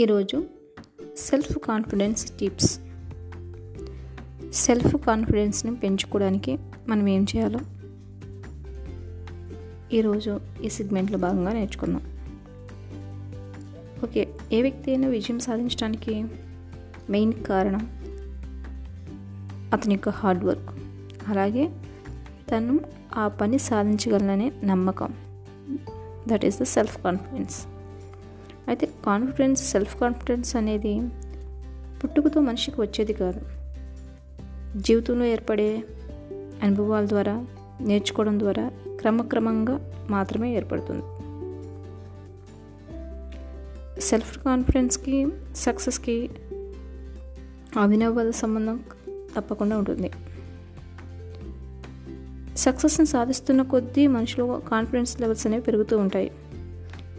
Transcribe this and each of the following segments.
ఈరోజు self confidence tips. Self కాన్ఫిడెన్స్ని పెంచుకోవడానికి మనం ఏం చేయాలో ఈరోజు ఈ సెగ్మెంట్లో భాగంగా నేర్చుకుందాం. ఓకే ఏ వ్యక్తి అయినా విజయం సాధించడానికి మెయిన్ కారణం అతని యొక్క హార్డ్ వర్క్. అలాగే తను ఆ పని సాధించగలననే నమ్మకం. That is the self confidence. Confidence self confidence అనేది పుట్టుకతో మనిషికి వచ్చేది కాదు. జీవితంలో ఏర్పడే అనుభవాల ద్వారా నేర్చుకోవడం ద్వారా క్రమక్రమంగా మాత్రమే ఏర్పడుతుంది. సెల్ఫ్ కాన్ఫిడెన్స్కి సక్సెస్కి అవినవాద సంబంధం తప్పకుండా ఉంటుంది. సక్సెస్ని సాధిస్తున్న కొద్దీ మనుషులు కాన్ఫిడెన్స్ లెవెల్స్ అనేవి పెరుగుతూ ఉంటాయి.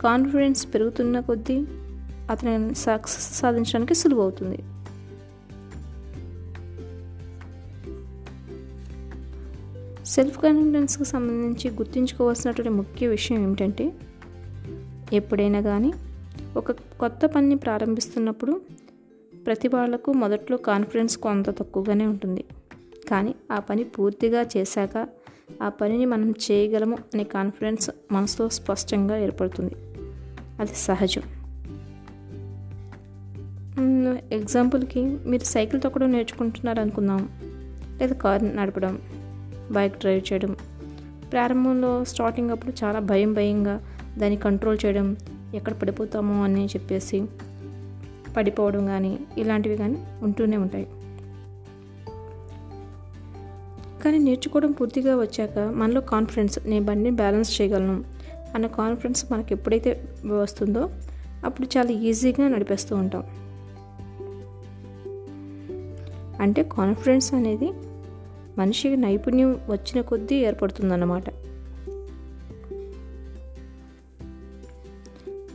కాన్ఫిడెన్స్ పెరుగుతున్న కొద్దీ అతని సక్సెస్ సాధించడానికి సులువవుతుంది. సెల్ఫ్ కాన్ఫిడెన్స్కి సంబంధించి గుర్తుంచుకోవాల్సినటువంటి ముఖ్య విషయం ఏమిటంటే ఎప్పుడైనా కానీ ఒక కొత్త పనిని ప్రారంభిస్తున్నప్పుడు ప్రతి వాళ్ళకు మొదట్లో కాన్ఫిడెన్స్ కొంత తక్కువగానే ఉంటుంది. కానీ ఆ పని పూర్తిగా చేశాక ఆ పనిని మనం చేయగలము అనే కాన్ఫిడెన్స్ మనసులో స్పష్టంగా ఏర్పడుతుంది. అది సహజం. ఎగ్జాంపుల్కి మీరు సైకిల్ తొక్కడం నేర్చుకుంటున్నారు అనుకుందాం లేదా కార్ నడపడం బైక్ డ్రైవ్ చేయడం. ప్రారంభంలో స్టార్టింగ్ అప్పుడు చాలా భయం భయంగా దాన్ని కంట్రోల్ చేయడం ఎక్కడ పడిపోతామో అని చెప్పేసి పడిపోవడం కానీ ఇలాంటివి కానీ ఉంటూనే ఉంటాయి. కానీ నేర్చుకోవడం పూర్తిగా వచ్చాక మనలో కాన్ఫిడెన్స్ నేను బండిని బ్యాలెన్స్ చేయగలను. అన్న కాన్ఫిడెన్స్ మనకి ఎప్పుడైతే వస్తుందో అప్పుడు చాలా ఈజీగా నడిపేస్తూ ఉంటాం. అంటే కాన్ఫిడెన్స్ అనేది మనిషికి నైపుణ్యం వచ్చిన కొద్దీ ఏర్పడుతుందన్నమాట.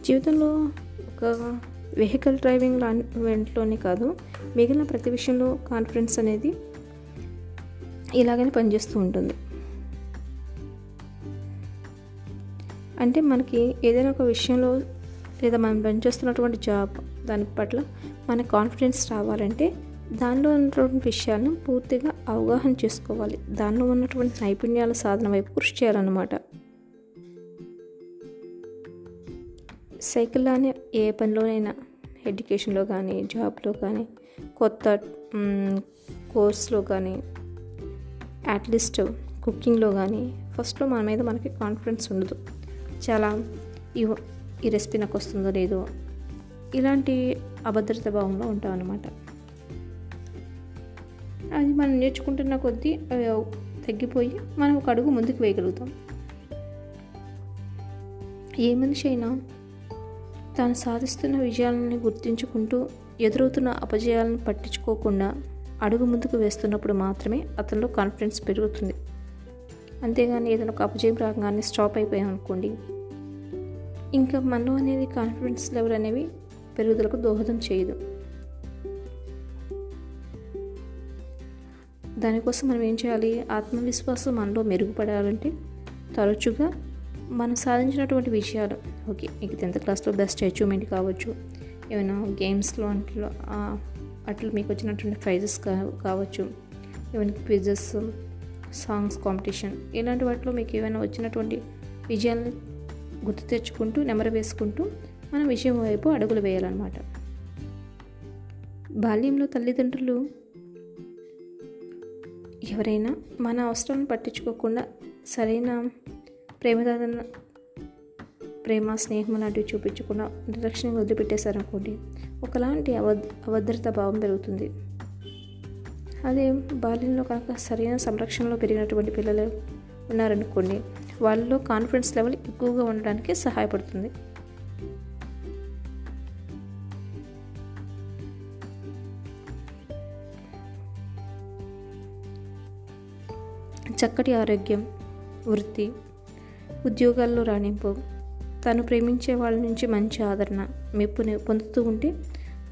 జీవితంలో ఒక వెహికల్ డ్రైవింగ్ లాంటిలోనే కాదు మిగిలిన ప్రతి విషయంలో కాన్ఫిడెన్స్ అనేది ఇలాగనే పనిచేస్తూ ఉంటుంది. అంటే మనకి ఏదైనా ఒక విషయంలో లేదా మనం పనిచేస్తున్నటువంటి జాబ్ దాని పట్ల మన కాన్ఫిడెన్స్ రావాలంటే దానిలో ఉన్నటువంటి విషయాలను పూర్తిగా అవగాహన చేసుకోవాలి. దానిలో ఉన్నటువంటి నైపుణ్యాల సాధన వైపు కృషి చేయాలన్నమాట. సైకిల్లోనే ఏ పనిలోనైనా ఎడ్యుకేషన్లో కానీ జాబ్లో కానీ కొత్త కోర్స్లో కానీ అట్లీస్ట్ కుకింగ్లో కానీ ఫస్ట్లో మన మీద మనకి కాన్ఫిడెన్స్ ఉండదు. చాలా ఈ రెసిపీ నాకు వస్తుందో లేదో. ఇలాంటి అభద్రత భావంలో ఉంటాం అన్నమాట. అది మనం నేర్చుకుంటున్న కొద్దీ తగ్గిపోయి మనం ఒక అడుగు ముందుకు వేయగలుగుతాం. ఏ మనిషి అయినా తాను సాధిస్తున్న విజయాలను గుర్తించుకుంటూ ఎదురవుతున్న అపజయాలను పట్టించుకోకుండా అడుగు ముందుకు వేస్తున్నప్పుడు మాత్రమే అతనిలో కాన్ఫిడెన్స్ పెరుగుతుంది. అంతేగాని ఏదైనా ఒక అపజయం రాగానే స్టాప్ అయిపోయాం అనుకోండి. ఇంకా మనలో అనేది కాన్ఫిడెన్స్ లెవెల్ అనేవి పెరుగుదలకు దోహదం చేయదు. దానికోసం మనం ఏం చేయాలి? ఆత్మవిశ్వాసం మనలో మెరుగుపడాలంటే తరచుగా మనం సాధించినటువంటి విషయాలు ఓకే మీకు టెన్త్ క్లాస్లో బెస్ట్ అచీవ్మెంట్ కావచ్చు. ఏమైనా గేమ్స్లో అంట్లో అట్లా మీకు వచ్చినటువంటి ప్రైజెస్ కావచ్చు. ఏమైనా క్విజెస్ సాంగ్స్ కాంపిటీషన్. ఇలాంటి వాటిలో మీకు ఏమైనా వచ్చినటువంటి విజయాలను గుర్తు తెచ్చుకుంటూ నెమరు వేసుకుంటూ మనం విజయం వైపు అడుగులు వేయాలన్నమాట. బాల్యంలో తల్లిదండ్రులు ఎవరైనా మన అవసరాలను పట్టించుకోకుండా సరైన ప్రేమదాదన ప్రేమ స్నేహం లాంటివి చూపించకుండా నిర్లక్ష్యంగా వదిలిపెట్టేశారనుకోండి ఒకలాంటి అవ అభద్రత భావం పెరుగుతుంది. అదే బాల్యంలో కనుక సరైన సంరక్షణలో పెరిగినటువంటి పిల్లలు ఉన్నారనుకోండి వాళ్ళలో కాన్ఫిడెన్స్ లెవెల్ ఎక్కువగా ఉండడానికి సహాయపడుతుంది. చక్కటి ఆరోగ్యం వృత్తి ఉద్యోగాల్లో రాణింపు తను ప్రేమించే వాళ్ళ నుంచి మంచి ఆదరణ మెప్పుని పొందుతూ ఉంటే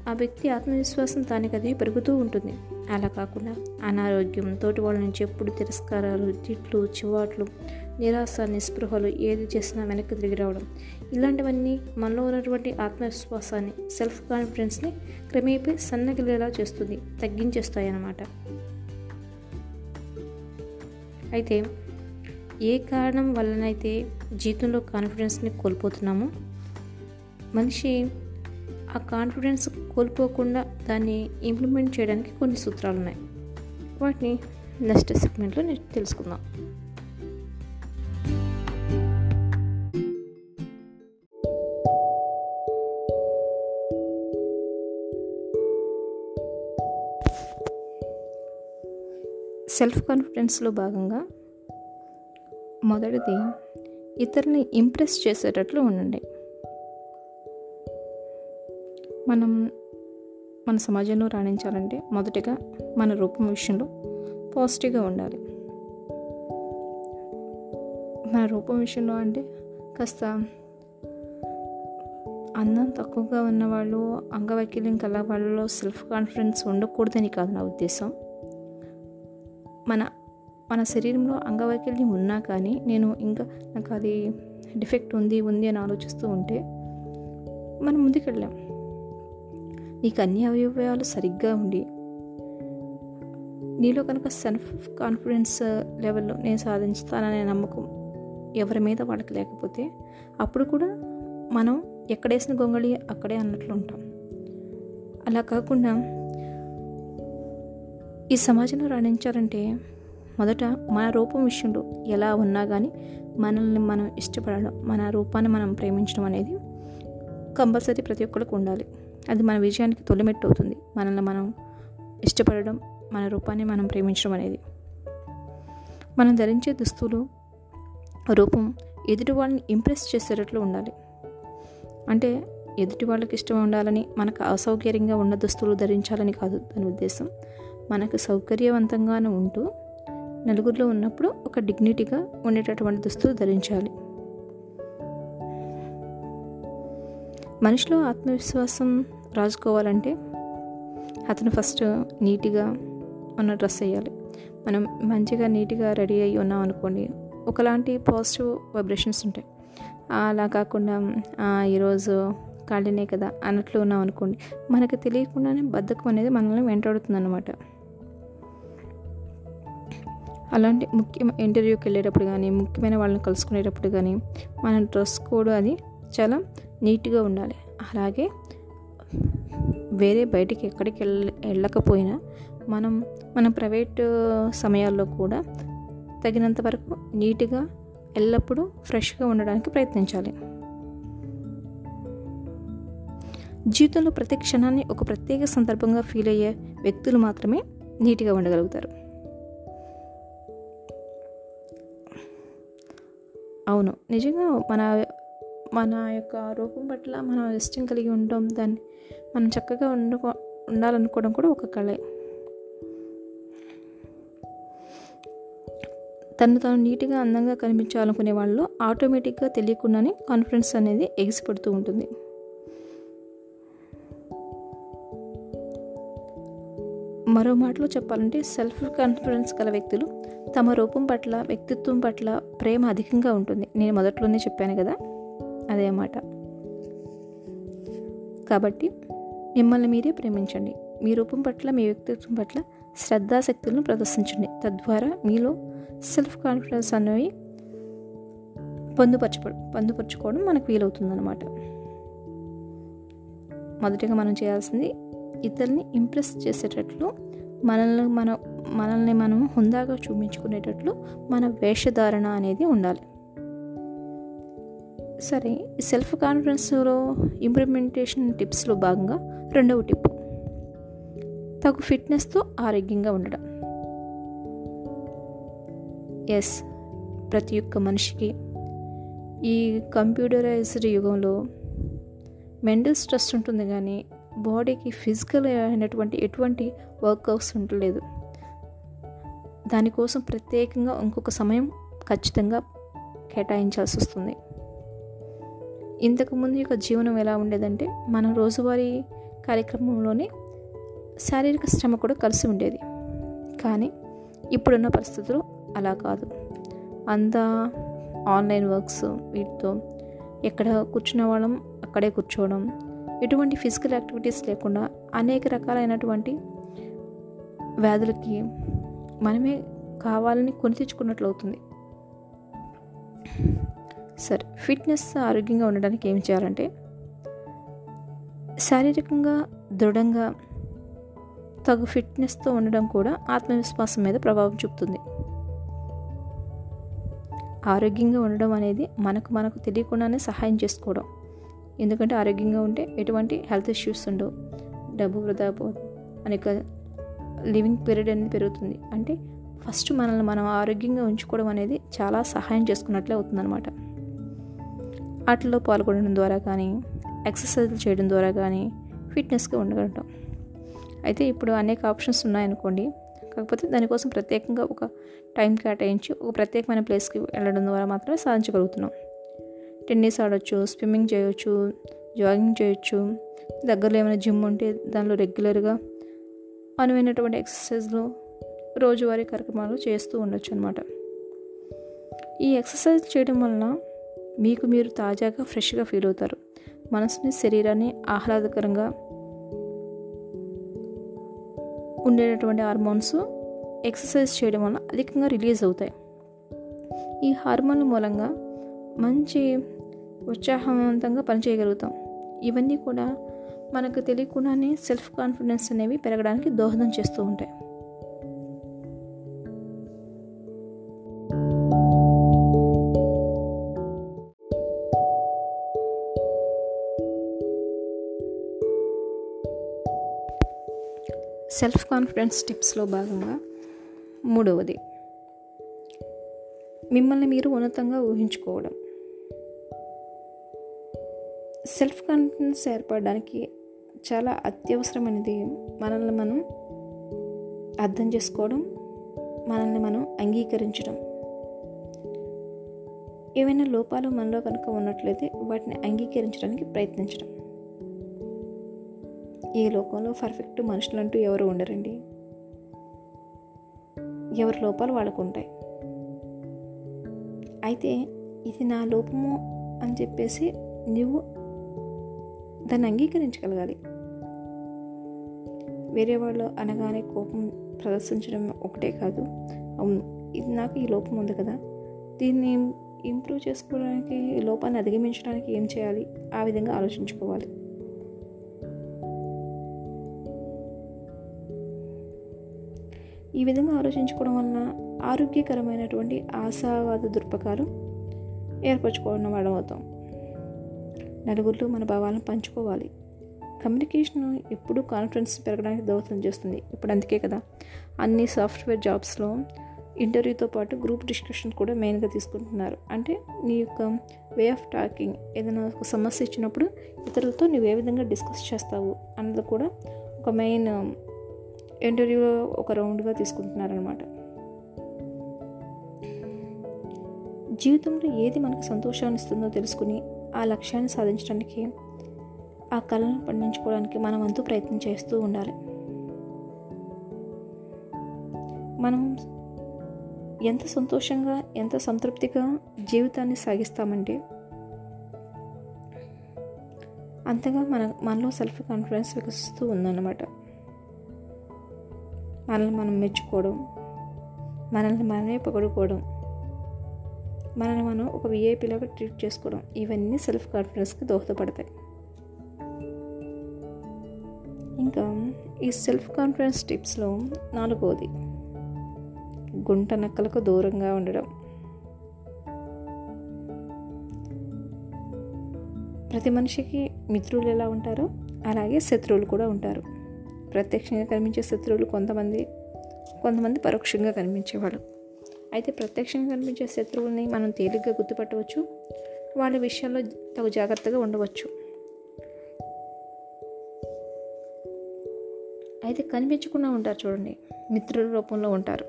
ఆ వ్యక్తి ఆత్మవిశ్వాసం తానికది పెరుగుతూ ఉంటుంది. అలా కాకుండా అనారోగ్యం తోటి వాళ్ళ నుంచి ఎప్పుడు తిరస్కారాలు తిట్లు చివాట్లు నిరాశ నిస్పృహలు ఏది చేసినా వెనక్కి తిరిగి రావడం. ఇలాంటివన్నీ మనలో ఉన్నటువంటి ఆత్మవిశ్వాసాన్ని సెల్ఫ్ కాన్ఫిడెన్స్ని క్రమేపీ సన్నగిలేలా చేస్తుంది తగ్గించేస్తాయి అన్నమాట అయితే ఏ కారణం వల్లనైతే జీవితంలో కాన్ఫిడెన్స్ని కోల్పోతున్నామో? మనిషి ఆ కాన్ఫిడెన్స్ కోల్పోకుండా దాన్ని ఇంప్లిమెంట్ చేయడానికి కొన్ని సూత్రాలు ఉన్నాయి వాటిని నెక్స్ట్ సెగ్మెంట్లో నేను తెలుసుకుందాం. సెల్ఫ్ కాన్ఫిడెన్స్లో భాగంగా మొదటిది ఇతరుని ఇంప్రెస్ చేసేటట్లు ఉండండి. మనం మన సమాజంలో రాణించాలంటే మొదటిగా మన రూపం విషయంలో పాజిటివ్గా ఉండాలి. మన రూపం విషయంలో అంటే కాస్త అందం తక్కువగా ఉన్నవాళ్ళు అంగవైకల్యం కల వాళ్ళలో సెల్ఫ్ కాన్ఫిడెన్స్ ఉండకూడదని కాదు నా ఉద్దేశం. మన మన శరీరంలో అంగవైకల్యం ఉన్నా కానీ నేను ఇంకా నాకు అది డిఫెక్ట్ ఉంది ఉంది అని ఆలోచిస్తూ ఉంటే మనం ముందుకెళ్ళాం నీకు అన్ని అవయవాలు సరిగ్గా ఉండి నీలో కనుక సెల్ఫ్ కాన్ఫిడెన్స్ లెవెల్లో నేను సాధించుతాననే నమ్మకం ఎవరి మీద వాళ్ళకి లేకపోతే అప్పుడు కూడా మనం ఎక్కడేసిన గొంగళి అక్కడే అన్నట్లు ఉంటాం. అలా కాకుండా ఈ సమాజంలో రాణించాలంటే మొదట మన రూపం విషయంలో ఎలా ఉన్నా కానీ మనల్ని మనం ఇష్టపడడం మన రూపాన్ని మనం ప్రేమించడం అనేది కంపల్సరీ ప్రతి ఒక్కరికి ఉండాలి. అది మన విజయానికి తొలిమెట్టు అవుతుంది. మనల్ని మనం ఇష్టపడడం మన రూపాన్ని మనం ప్రేమించడం అనేది. మనం ధరించే దుస్తులు రూపం ఎదుటి వాళ్ళని ఇంప్రెస్ చేసేటట్లు ఉండాలి. అంటే ఎదుటి వాళ్ళకి ఇష్టం ఉండాలని మనకు అసౌకర్యంగా ఉన్న దుస్తులు ధరించాలని కాదు దాని ఉద్దేశం. మనకు సౌకర్యవంతంగానే ఉంటూ నలుగురిలో ఉన్నప్పుడు ఒక డిగ్నిటీగా ఉండేటటువంటి దుస్తులు ధరించాలి. మనిషిలో ఆత్మవిశ్వాసం రాసుకోవాలంటే అతను ఫస్ట్ నీట్గా ఉన్న డ్రెస్ వేయాలి. మనం మంచిగా నీట్గా రెడీ అయ్యి ఉన్నాం అనుకోండి ఒకలాంటి పాజిటివ్ వైబ్రేషన్స్ ఉంటాయి. అలా కాకుండా ఈరోజు ఖాళీనే కదా అన్నట్లు ఉన్నాం అనుకోండి మనకు తెలియకుండానే బద్ధకం అనేది మనల్ని వెంటాడుతుంది అనమాట అలాంటి ముఖ్యం ఇంటర్వ్యూకి వెళ్ళేటప్పుడు కానీ ముఖ్యమైన వాళ్ళని కలుసుకునేటప్పుడు కానీ మన డ్రెస్ కోడ్ అది చాలా నీట్గా ఉండాలి. అలాగే వేరే బయటికి ఎక్కడికి వెళ్ళ వెళ్ళకపోయినా మనం మన ప్రైవేట్ సమయాల్లో కూడా తగినంత వరకు నీట్గా ఎల్లప్పుడూ ఫ్రెష్గా ఉండడానికి ప్రయత్నించాలి. జీవితంలో ప్రతి క్షణాన్ని ఒక ప్రత్యేక సందర్భంగా ఫీల్ అయ్యే వ్యక్తులు మాత్రమే నీట్గా ఉండగలుగుతారు. అవును. నిజంగా మన మన యొక్క రూపం పట్ల మనం ఇష్టం కలిగి ఉండడం దాన్ని మనం చక్కగా ఉండుకో ఉండాలనుకోవడం కూడా ఒక కళే. తను తాను నీట్గా అందంగా కనిపించాలనుకునే వాళ్ళు ఆటోమేటిక్గా తెలియకుండానే కాన్ఫిడెన్స్ అనేది ఎగిసిపడుతూ ఉంటుంది. మరో మాటలో చెప్పాలంటే సెల్ఫ్ కాన్ఫిడెన్స్ గల వ్యక్తులు తమ రూపం పట్ల వ్యక్తిత్వం పట్ల ప్రేమ అధికంగా ఉంటుంది. నేను మొదట్లోనే చెప్పాను కదా. అదే మాట కాబట్టి మిమ్మల్ని మీరే ప్రేమించండి. మీ రూపం పట్ల మీ వ్యక్తిత్వం పట్ల శ్రద్ధాశక్తులను ప్రదర్శించండి. తద్వారా మీలో సెల్ఫ్ కాన్ఫిడెన్స్ అనేవి పొందుపరచ పొందుపరచుకోవడం మనకు వీలవుతుందన్నమాట. మొదటిగా మనం చేయాల్సింది ఇతరుల్ని ఇంప్రెస్ చేసేటట్లు మనల్ని మన మనల్ని మనం హుందాగా చూపించుకునేటట్లు మన వేషధారణ అనేది ఉండాలి. సరే సెల్ఫ్ కాన్ఫిడెన్స్లో ఇంప్లిమెంటేషన్ టిప్స్లో భాగంగా రెండవ టిప్. తగు ఫిట్నెస్తో ఆరోగ్యంగా ఉండడం. ఎస్ ప్రతి ఒక్క మనిషికి. ఈ కంప్యూటరైజ్డ్ యుగంలో మెంటల్ స్ట్రెస్ ఉంటుంది కానీ బాడీకి ఫిజికల్ అయినటువంటి ఎటువంటి వర్కౌట్స్ ఉండలేదు. దానికోసం ప్రత్యేకంగా ఇంకొక సమయం ఖచ్చితంగా కేటాయించాల్సి వస్తుంది. ఇంతకుముందు యొక్క జీవనం ఎలా ఉండేదంటే మనం రోజువారీ కార్యక్రమంలోనే శారీరక శ్రమ కూడా కలిసి ఉండేది. కానీ ఇప్పుడున్న పరిస్థితులు అలా కాదు. అంతా ఆన్లైన్ వర్క్స్ వీటితో ఎక్కడ కూర్చున్న వాళ్ళం అక్కడే కూర్చోవడం ఎటువంటి ఫిజికల్ యాక్టివిటీస్ లేకుండా అనేక రకాలైనటువంటి వ్యాధులకి మనమే కావాలని కొని తెచ్చుకున్నట్లు అవుతుంది సరే ఫిట్నెస్ ఆరోగ్యంగా ఉండడానికి ఏం చేయాలంటే శారీరకంగా దృఢంగా తగు ఫిట్నెస్తో ఉండడం కూడా ఆత్మవిశ్వాసం మీద ప్రభావం చూపుతుంది. ఆరోగ్యంగా ఉండడం అనేది మనకు మనకు తెలియకుండానే సహాయం చేసుకోవడం. ఎందుకంటే ఆరోగ్యంగా ఉంటే ఎటువంటి హెల్త్ ఇష్యూస్ ఉండవు. డబ్బు వృధా అనేక లివింగ్ పీరియడ్ అనేది పెరుగుతుంది. అంటే ఫస్ట్ మనల్ని మనం ఆరోగ్యంగా ఉంచుకోవడం అనేది చాలా సహాయం చేసుకున్నట్లే అవుతుందన్నమాట. ఆటల్లో పాల్గొనడం ద్వారా కానీ ఎక్సర్సైజ్లు చేయడం ద్వారా కానీ ఫిట్నెస్గా ఉండగలుగుతాం. అయితే ఇప్పుడు అనేక ఆప్షన్స్ ఉన్నాయనుకోండి. కాకపోతే దానికోసం ప్రత్యేకంగా ఒక టైం కేటాయించి ఒక ప్రత్యేకమైన ప్లేస్కి వెళ్ళడం ద్వారా మాత్రమే సాధించగలుగుతున్నాం. టెన్నిస్ ఆడవచ్చు స్విమ్మింగ్ చేయొచ్చు జాగింగ్ చేయొచ్చు దగ్గరలో ఏమైనా జిమ్ ఉంటే దానిలో రెగ్యులర్గా అనువైనటువంటి ఎక్సర్సైజ్లు రోజువారీ కార్యక్రమాలు చేస్తూ ఉండొచ్చు అనమాట ఈ ఎక్సర్సైజ్ చేయడం వలన మీకు మీరు తాజాగా ఫ్రెష్గా ఫీల్ అవుతారు. మనసుని శరీరాన్ని ఆహ్లాదకరంగా ఉండేటటువంటి హార్మోన్స్ ఎక్సర్సైజ్ చేయడం వల్ల అధికంగా రిలీజ్ అవుతాయి. ఈ హార్మోన్ల మూలంగా మంచి ఉత్సాహవంతంగా పనిచేయగలుగుతాం. ఇవన్నీ కూడా మనకు తెలియకుండానే సెల్ఫ్ కాన్ఫిడెన్స్ అనేవి పెరగడానికి దోహదం చేస్తూ ఉంటాయి. సెల్ఫ్ కాన్ఫిడెన్స్ టిప్స్లో భాగంగా మూడవది. మిమ్మల్ని మీరు ఉన్నతంగా ఊహించుకోవడం. సెల్ఫ్ కాన్ఫిడెన్స్ ఏర్పడడానికి చాలా అత్యవసరమైనది మనల్ని మనం అర్థం చేసుకోవడం మనల్ని మనం అంగీకరించడం. ఏవైనా లోపాలు మనలో కనుక ఉన్నట్లయితే వాటిని అంగీకరించడానికి ప్రయత్నించడం. ఈ లోకంలో పర్ఫెక్ట్ మనుషులంటూ ఎవరు ఉండరండి. ఎవరి లోపాలు వాళ్ళకు ఉంటాయి అయితే ఇది నా లోపము అని చెప్పేసి నువ్వు దాన్ని అంగీకరించగలగాలి. వేరే వాళ్ళు అనగానే కోపం ప్రదర్శించడం ఒకటే కాదు. అవును ఇది నాకు ఈ లోపం ఉంది కదా. దీన్ని ఇంప్రూవ్ చేసుకోవడానికి లోపాన్ని అధిగమించడానికి ఏం చేయాలి? ఆ విధంగా ఆలోచించుకోవాలి. ఈ విధంగా ఆలోచించుకోవడం వలన ఆరోగ్యకరమైనటువంటి ఆశావాద దృక్పథాలు ఏర్పరచుకోవడం వాళ్ళం నలుగురిలో మన భావాలను పంచుకోవాలి. కమ్యూనికేషన్ ఎప్పుడూ కాన్ఫిడెన్స్ పెరగడానికి దోహదం చేస్తుంది. ఇప్పుడు అందుకే కదా అన్ని సాఫ్ట్వేర్ జాబ్స్లో ఇంటర్వ్యూతో పాటు గ్రూప్ డిస్కషన్ కూడా మెయిన్గా తీసుకుంటున్నారు. అంటే నీ యొక్క వే ఆఫ్ టాకింగ్ ఏదైనా ఒక సమస్య ఇచ్చినప్పుడు ఇతరులతో నువ్వు ఏ విధంగా డిస్కస్ చేస్తావు అన్నది కూడా ఒక మెయిన్ ఇంటర్వ్యూలో ఒక రౌండ్గా తీసుకుంటున్నారనమాట జీవితంలో ఏది మనకు సంతోషాన్ని ఇస్తుందో తెలుసుకుని ఆ లక్ష్యాన్ని సాధించడానికి ఆ కళను పండించుకోవడానికి మనం అంతూ ప్రయత్నం చేస్తూ ఉండాలి. మనం ఎంత సంతోషంగా ఎంత సంతృప్తిగా జీవితాన్ని సాగిస్తామంటే అంతగా మన మనలో సెల్ఫ్ కాన్ఫిడెన్స్ వికసిస్తూ ఉందన్నమాట. మనల్ని మనం మెచ్చుకోవడం మనల్ని మనమే పొగడుకోవడం మనల్ని మనం ఒక విఐపీలాగా ట్రీట్ చేసుకోవడం ఇవన్నీ సెల్ఫ్ కాన్ఫిడెన్స్కి దోహదపడతాయి. ఇంకా ఈ సెల్ఫ్ కాన్ఫిడెన్స్ టిప్స్లో నాలుగవది గుంట నక్కలకు దూరంగా ఉండడం. ప్రతి మనిషికి మిత్రులు ఎలా ఉంటారో అలాగే శత్రువులు కూడా ఉంటారు. ప్రత్యక్షంగా కనిపించే శత్రువులు కొంతమంది కొంతమంది పరోక్షంగా కనిపించేవాళ్ళు. అయితే ప్రత్యక్షంగా కనిపించే శత్రువుల్ని మనం తేలిగ్గా గుర్తుపట్టవచ్చు. వాళ్ళ విషయంలో తగు జాగ్రత్తగా ఉండవచ్చు. అయితే కనిపించకుండా ఉంటారు చూడండి. మిత్రుల రూపంలో ఉంటారు.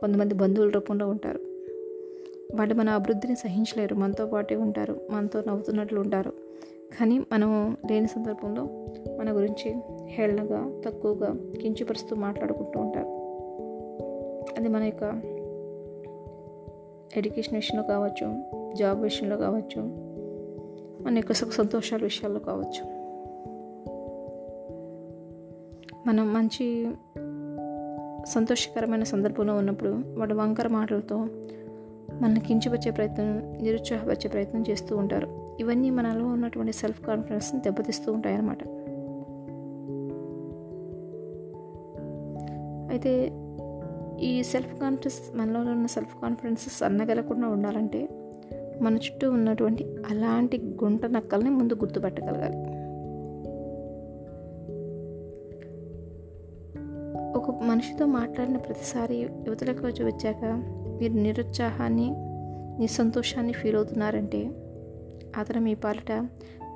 కొంతమంది బంధువుల రూపంలో ఉంటారు. వాళ్ళు మన అభివృద్ధిని సహించలేరు. మనతో పాటే ఉంటారు. మనతో నవ్వుతున్నట్లు ఉంటారు. కానీ మనం లేని సందర్భంలో మన గురించి హేళనగా తక్కువగా కించపరుస్తూ మాట్లాడుకుంటూ ఉంటారు. అది మన యొక్క ఎడ్యుకేషన్ విషయంలో కావచ్చు జాబ్ విషయంలో కావచ్చు మన యొక్క సుఖ సంతోషాల విషయాల్లో కావచ్చు. మనం మంచి సంతోషకరమైన సందర్భంలో ఉన్నప్పుడు వాడు వంకర మాటలతో మనల్ని కించపరిచే ప్రయత్నం నిరుత్సాహపరిచే ప్రయత్నం చేస్తూ ఉంటారు. ఇవన్నీ మనలో ఉన్నటువంటి సెల్ఫ్ కాన్ఫిడెన్స్ని దెబ్బతీస్తూ ఉంటాయన్నమాట. అయితే ఈ సెల్ఫ్ కాన్ఫిడెన్స్ మనలో ఉన్న సెల్ఫ్ కాన్ఫిడెన్స్ సన్నగలకుండా ఉండాలంటే మన చుట్టూ ఉన్నటువంటి అలాంటి గుంట నక్కల్ని ముందు గుర్తుపట్టగలగాలి. ఒక మనిషితో మాట్లాడిన ప్రతిసారి యువతలకు వచ్చి వచ్చాక మీరు నిరుత్సాహాన్ని నిస్సంతోషాన్ని ఫీల్ అవుతున్నారంటే అతను మీ పాలిట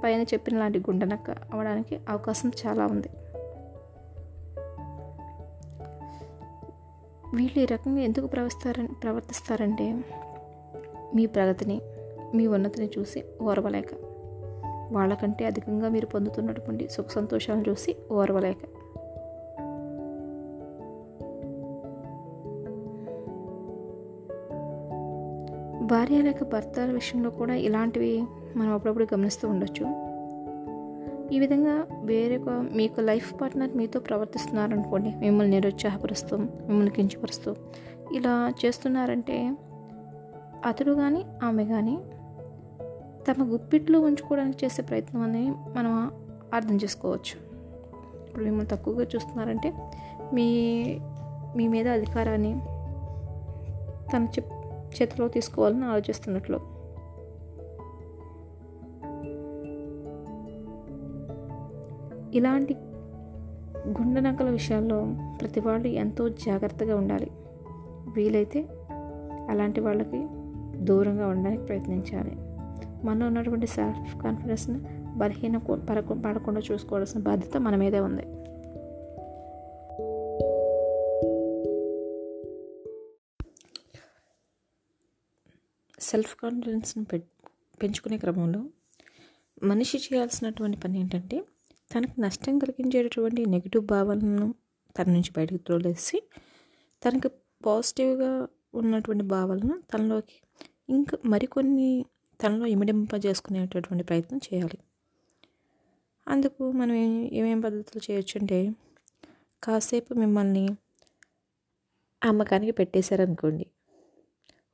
పైన చెప్పిన లాంటి గుండెనక్క అవడానికి అవకాశం చాలా ఉంది. వీళ్ళు ఈ రకంగా ఎందుకు ప్రవర్తిస్తారని ప్రవర్తిస్తారంటే మీ ప్రగతిని మీ ఉన్నతిని చూసి ఓర్వలేక వాళ్ళకంటే అధికంగా మీరు పొందుతున్నటువంటి సుఖ సంతోషాలను చూసి ఓర్వలేక. భార్య లేక భర్తల విషయంలో కూడా ఇలాంటివి మనం అప్పుడప్పుడు గమనిస్తూ ఉండొచ్చు. ఈ విధంగా వేరొక మీకు లైఫ్ పార్ట్నర్ మీతో ప్రవర్తిస్తున్నారనుకోండి మిమ్మల్ని నిరుత్సాహపరుస్తూ మిమ్మల్ని కించపరుస్తూ ఇలా చేస్తున్నారంటే అతడు కానీ ఆమె కానీ తమ గుప్పిట్లో ఉంచుకోవడానికి చేసే ప్రయత్నం అని మనం అర్థం చేసుకోవచ్చు. ఇప్పుడు మిమ్మల్ని తక్కువగా చూస్తున్నారంటే మీ మీ మీద అధికారాన్ని తన చెప్ చేతిలో తీసుకోవాలని ఆలోచిస్తున్నట్లు. ఇలాంటి గుండెనకల విషయాల్లో ప్రతి వాళ్ళు ఎంతో జాగ్రత్తగా ఉండాలి. వీలైతే అలాంటి వాళ్ళకి దూరంగా ఉండడానికి ప్రయత్నించాలి. మనలో ఉన్నటువంటి సెల్ఫ్ కాన్ఫిడెన్స్ని బలహీన పడకు పడకుండా చూసుకోవాల్సిన బాధ్యత మన మీదే ఉంది. సెల్ఫ్ కాన్ఫిడెన్స్ని పె పెంచుకునే క్రమంలో మనిషి చేయాల్సినటువంటి పని ఏంటంటే తనకు నష్టం కలిగించేటటువంటి నెగిటివ్ భావాలను తన నుంచి బయటకు త్రోలేసి తనకు పాజిటివ్గా ఉన్నటువంటి భావాలను తనలోకి ఇంకా మరికొన్ని తనలో ఇమిడింపజేసుకునేటటువంటి ప్రయత్నం చేయాలి. అందుకు మనం ఏమేం పద్ధతులు చేయొచ్చు అంటే కాసేపు మిమ్మల్ని అమ్మకానికి పెట్టేశారనుకోండి.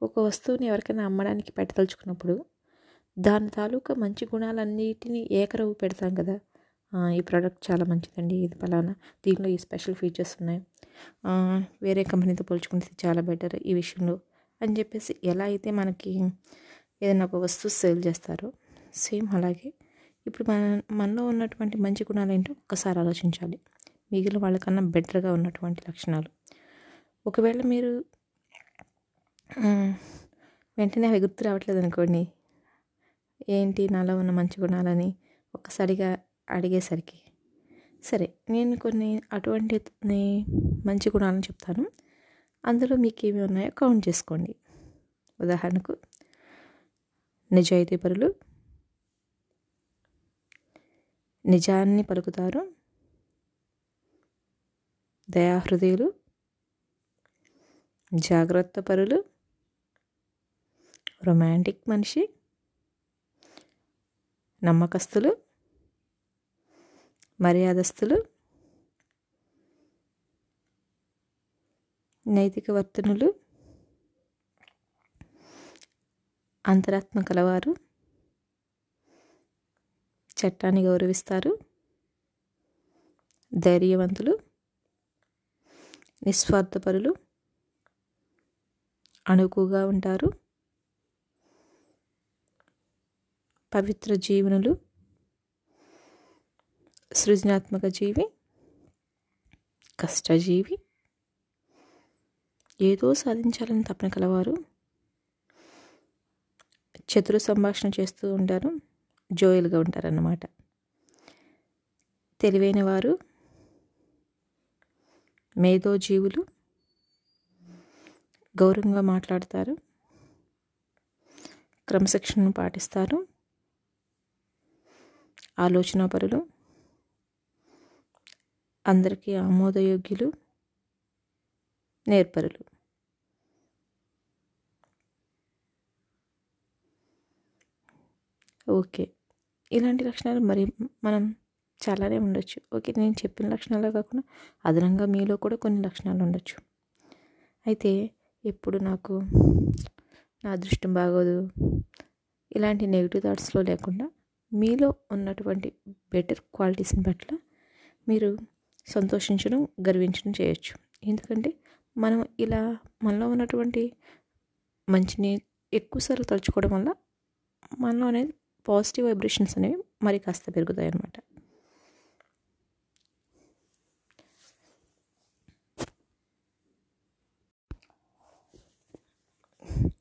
ఒక వస్తువుని ఎవరికైనా అమ్మడానికి పెట్టదలుచుకున్నప్పుడు దాని తాలూకా మంచి గుణాలన్నిటినీ ఏకరవు పెడతాం కదా. ఈ ప్రోడక్ట్ చాలా మంచిదండి ఇది పలానా. దీనిలో ఈ స్పెషల్ ఫీచర్స్ ఉన్నాయి. వేరే కంపెనీతో పోల్చుకుంటే చాలా బెటర్ ఈ విషయంలో. అని చెప్పేసి ఎలా అయితే మనకి ఏదైనా ఒక వస్తువు సేల్ చేస్తారో సేమ్ అలాగే. ఇప్పుడు మన మనలో ఉన్నటువంటి మంచి గుణాలు ఏంటో ఒక్కసారి ఆలోచించాలి. మిగిలిన వాళ్ళకన్నా బెటర్గా ఉన్నటువంటి లక్షణాలు. ఒకవేళ మీరు వెంటనే అవి గుర్తు రావట్లేదు అనుకోండి ఏంటి నాలో ఉన్న మంచి గుణాలని ఒక్కసారిగా అడిగేసరికి సరే నేను కొన్ని అటువంటి మంచి గుణాలను చెప్తాను. అందులో మీకు ఏమి ఉన్నాయో కౌంట్ చేసుకోండి. ఉదాహరణకు నిజాయితీ పరులు నిజాన్ని పలుకుతారు దయాహృదయులు జాగ్రత్త పరులు రొమాంటిక్ మనిషి నమ్మకస్తులు మర్యాదస్తులు నైతిక వర్తనులు అంతరాత్మ కలవారు చట్టాన్ని గౌరవిస్తారు ధైర్యవంతులు నిస్వార్థపరులు అణుకుగా ఉంటారు పవిత్ర జీవనులు సృజనాత్మక జీవి కష్టజీవి ఏదో సాధించాలని తపన కలవారు. చతుర సంభాషణ చేస్తూ ఉంటారు జోయల్గా ఉంటారన్నమాట. తెలివైన వారు మేధో జీవులు గౌరవంగా మాట్లాడతారు క్రమశిక్షణను పాటిస్తారు ఆలోచనాపరులు అందరికీ ఆమోదయోగ్యులు నేర్పరులు. ఓకే. ఇలాంటి లక్షణాలు మరి మనం చాలానే ఉండొచ్చు. ఓకే నేను చెప్పిన లక్షణాలే కాకుండా అదనంగా మీలో కూడా కొన్ని లక్షణాలు ఉండొచ్చు. అయితే ఎప్పుడు నాకు నా అదృష్టం బాగోదు ఇలాంటి నెగిటివ్ థాట్స్లో లేకుండా మీలో ఉన్నటువంటి బెటర్ క్వాలిటీస్ని పట్ల మీరు సంతోషించడం గర్వించడం చేయొచ్చు. ఎందుకంటే మనం ఇలా మనలో ఉన్నటువంటి మంచిని ఎక్కువసార్లు తలుచుకోవడం వల్ల మనలో అనేది పాజిటివ్ వైబ్రేషన్స్ అనేవి మరి కాస్త పెరుగుతాయి అన్నమాట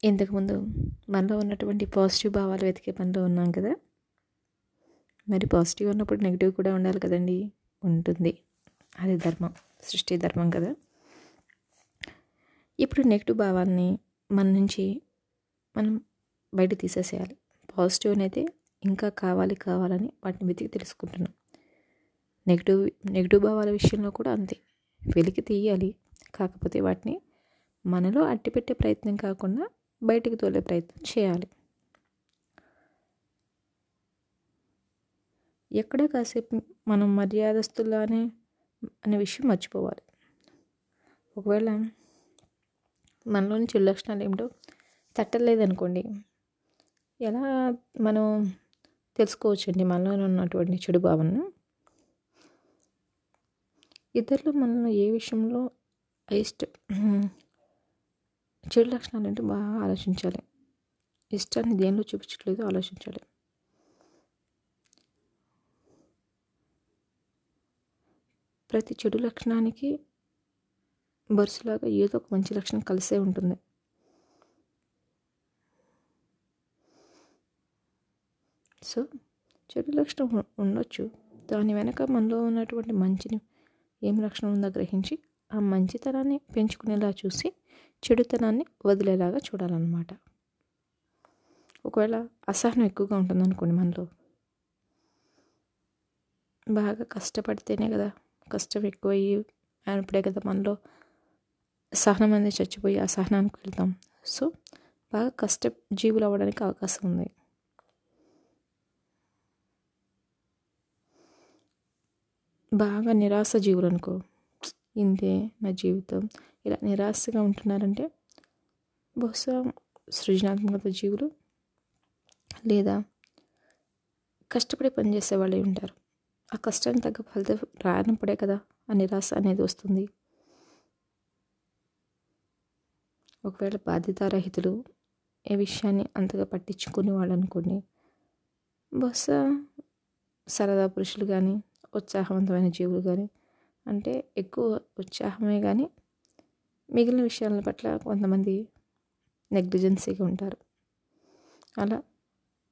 ఇంతకుముందు మనలో ఉన్నటువంటి పాజిటివ్ భావాలు వెతికే పనిలో ఉన్నాం కదా. మరి పాజిటివ్ ఉన్నప్పుడు నెగిటివ్ కూడా ఉండాలి కదండి. ఉంటుంది. అది ధర్మం సృష్టి ధర్మం కదా. ఇప్పుడు నెగిటివ్ భావాన్ని మన నుంచి మనం బయట తీసేసేయాలి. పాజిటివ్ అయితే ఇంకా కావాలి కావాలని వాటిని వెతికి తెలుసుకుంటున్నాం. నెగిటివ్ నెగిటివ్ భావాల విషయంలో కూడా అంతే. వెలికి తీయాలి. కాకపోతే వాటిని మనలో అట్టిపెట్టే ప్రయత్నం కాకుండా బయటికి తోలే ప్రయత్నం చేయాలి. ఎక్కడ కాసేపు మనం మర్యాదస్తులానే అనే విషయం మర్చిపోవాలి. ఒకవేళ మనలోని చెడు లక్షణాలు ఏమిటో తట్టలేదనుకోండి ఎలా మనం తెలుసుకోవచ్చండి మనలో ఉన్నటువంటి చెడు భావనను? ఇతరులు మనల్ని ఏ విషయంలో ఇష్ట చెడు లక్షణాలు ఏంటో బాగా ఆలోచించాలి. ఇష్టాన్ని దేనిలో చూపించట్లేదో ఆలోచించాలి. ప్రతి చెడు లక్షణానికి వరుసలాగా ఏదో ఒక మంచి లక్షణం కలిసే ఉంటుంది. సో చెడు లక్షణం ఉండొచ్చు. దాని వెనక మనలో ఉన్నటువంటి మంచిని ఏం లక్షణం ఉందో గ్రహించి ఆ మంచితనాన్ని పెంచుకునేలా చూసి చెడుతనాన్ని వదిలేలాగా చూడాలన్నమాట. ఒకవేళ అసహనం ఎక్కువగా ఉంటుంది అనుకోండి మనలో. బాగా కష్టపడితేనే కదా కష్టం ఎక్కువయ్యి అయినప్పుడే కదా మనలో. సహనం అనేది చచ్చిపోయి ఆ సహనానికి వెళ్తాం సో బాగా కష్ట జీవులు అవ్వడానికి అవకాశం ఉంది. బాగా నిరాశ జీవులు అనుకో. ఇంతే నా జీవితం. ఇలా నిరాశగా ఉంటున్నారంటే బహుశా సృజనాత్మకత జీవులు లేదా కష్టపడి పనిచేసే వాళ్ళే ఉంటారు. ఆ కష్టానికి తగ్గ ఫలితం రానప్పుడే కదా ఆ నిరాశ అనేది వస్తుంది. ఒకవేళ బాధ్యతారహితులు ఏ విషయాన్ని అంతగా పట్టించుకునే వాళ్ళు అనుకోండి బహుశా సరదా పురుషులు కానీ ఉత్సాహవంతమైన జీవులు కానీ అంటే ఎక్కువ ఉత్సాహమే కానీ మిగిలిన విషయాల పట్ల కొంతమంది నెగ్లిజెన్సీగా ఉంటారు. అలా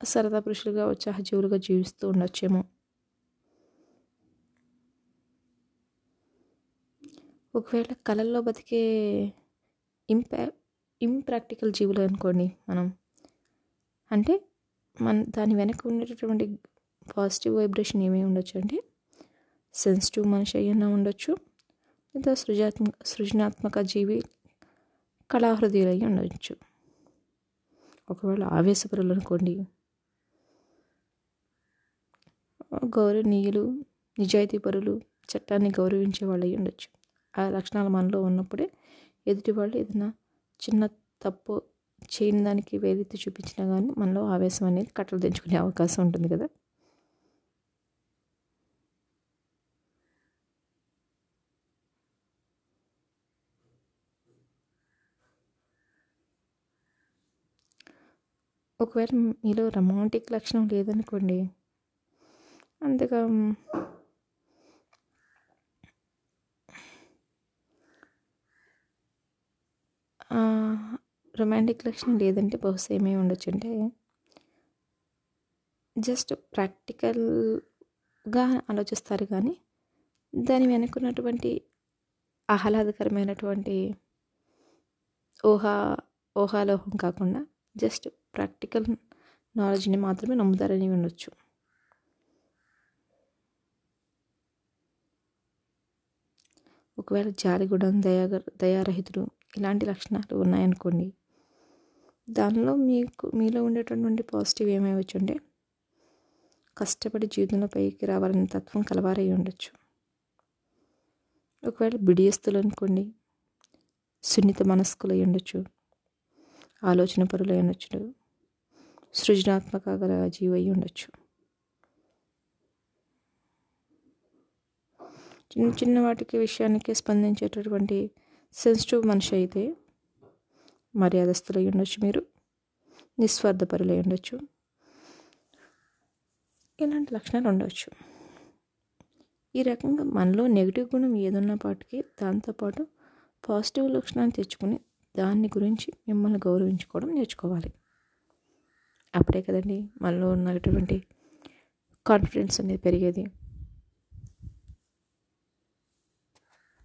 సరదా పురుషులుగా ఉత్సాహ జీవులుగా జీవిస్తూ ఉండొచ్చేమో. ఒకవేళ కళల్లో బతికే ఇంపా ఇంప్రాక్టికల్ జీవులు అనుకోండి మనం. అంటే మన దాని వెనక ఉండేటటువంటి పాజిటివ్ వైబ్రేషన్ ఏమేమి ఉండొచ్చు అంటే సెన్సిటివ్ మనిషి అయ్యన్నా ఉండొచ్చు. లేదా సృజాత్మక సృజనాత్మక జీవి కళాహృదయులు ఉండవచ్చు ఒకవేళ ఆవేశపరులు అనుకోండి. గౌరవనీయులు నిజాయితీ పరులు చట్టాన్ని గౌరవించే వాళ్ళు అయ్యి ఉండొచ్చు. ఆ లక్షణాలు మనలో ఉన్నప్పుడే ఎదుటి వాళ్ళు ఏదైనా చిన్న తప్పు చేయని దానికి వేలెత్తి చూపించినా కానీ మనలో ఆవేశం అనేది కట్టలు తెంచుకునే అవకాశం ఉంటుంది కదా. ఒకవేళ మీలో రొమాంటిక్ లక్షణం లేదనుకోండి అంతగా రొమాంటిక్ లక్షణం లేదంటే బహుశా ఏమీ ఉండొచ్చు అంటే జస్ట్ ప్రాక్టికల్గా ఆలోచిస్తారు కానీ దాని వెనుకున్నటువంటి ఆహ్లాదకరమైనటువంటి ఊహా ఊహాలోహం కాకుండా జస్ట్ ప్రాక్టికల్ నాలెడ్జ్ని మాత్రమే నమ్ముతారని ఉండొచ్చు. ఒకవేళ జారి గుడం దయా దయారహితుడు ఇలాంటి లక్షణాలు ఉన్నాయనుకోండి. దానిలో మీకు మీలో ఉండేటటువంటి పాజిటివ్ ఏమైవచ్చు అంటే కష్టపడి జీవితంలో పైకి రావాలనే తత్వం కలవారై ఉండొచ్చు. ఒకవేళ బిడియస్తులు అనుకోండి సున్నిత మనస్కులు అయి ఉండొచ్చు ఆలోచన పరులు అయి ఉండొచ్చు సృజనాత్మక గల జీవి అయి ఉండొచ్చు. చిన్న చిన్న వాటికి విషయానికి స్పందించేటటువంటి సెన్సిటివ్ మనిషి అయితే మర్యాదస్తులై ఉండొచ్చు మీరు నిస్వార్థపరులు అయి ఉండొచ్చు ఇలాంటి లక్షణాలు ఉండవచ్చు ఈ రకంగా మనలో నెగిటివ్ గుణం ఏదున్నపాటికి దాంతోపాటు పాజిటివ్ లక్షణాన్ని తెచ్చుకుని దాన్ని గురించి మిమ్మల్ని గౌరవించుకోవడం నేర్చుకోవాలి. అప్పుడే కదండి మనలో ఉన్నటువంటి కాన్ఫిడెన్స్ అనేది పెరిగేది.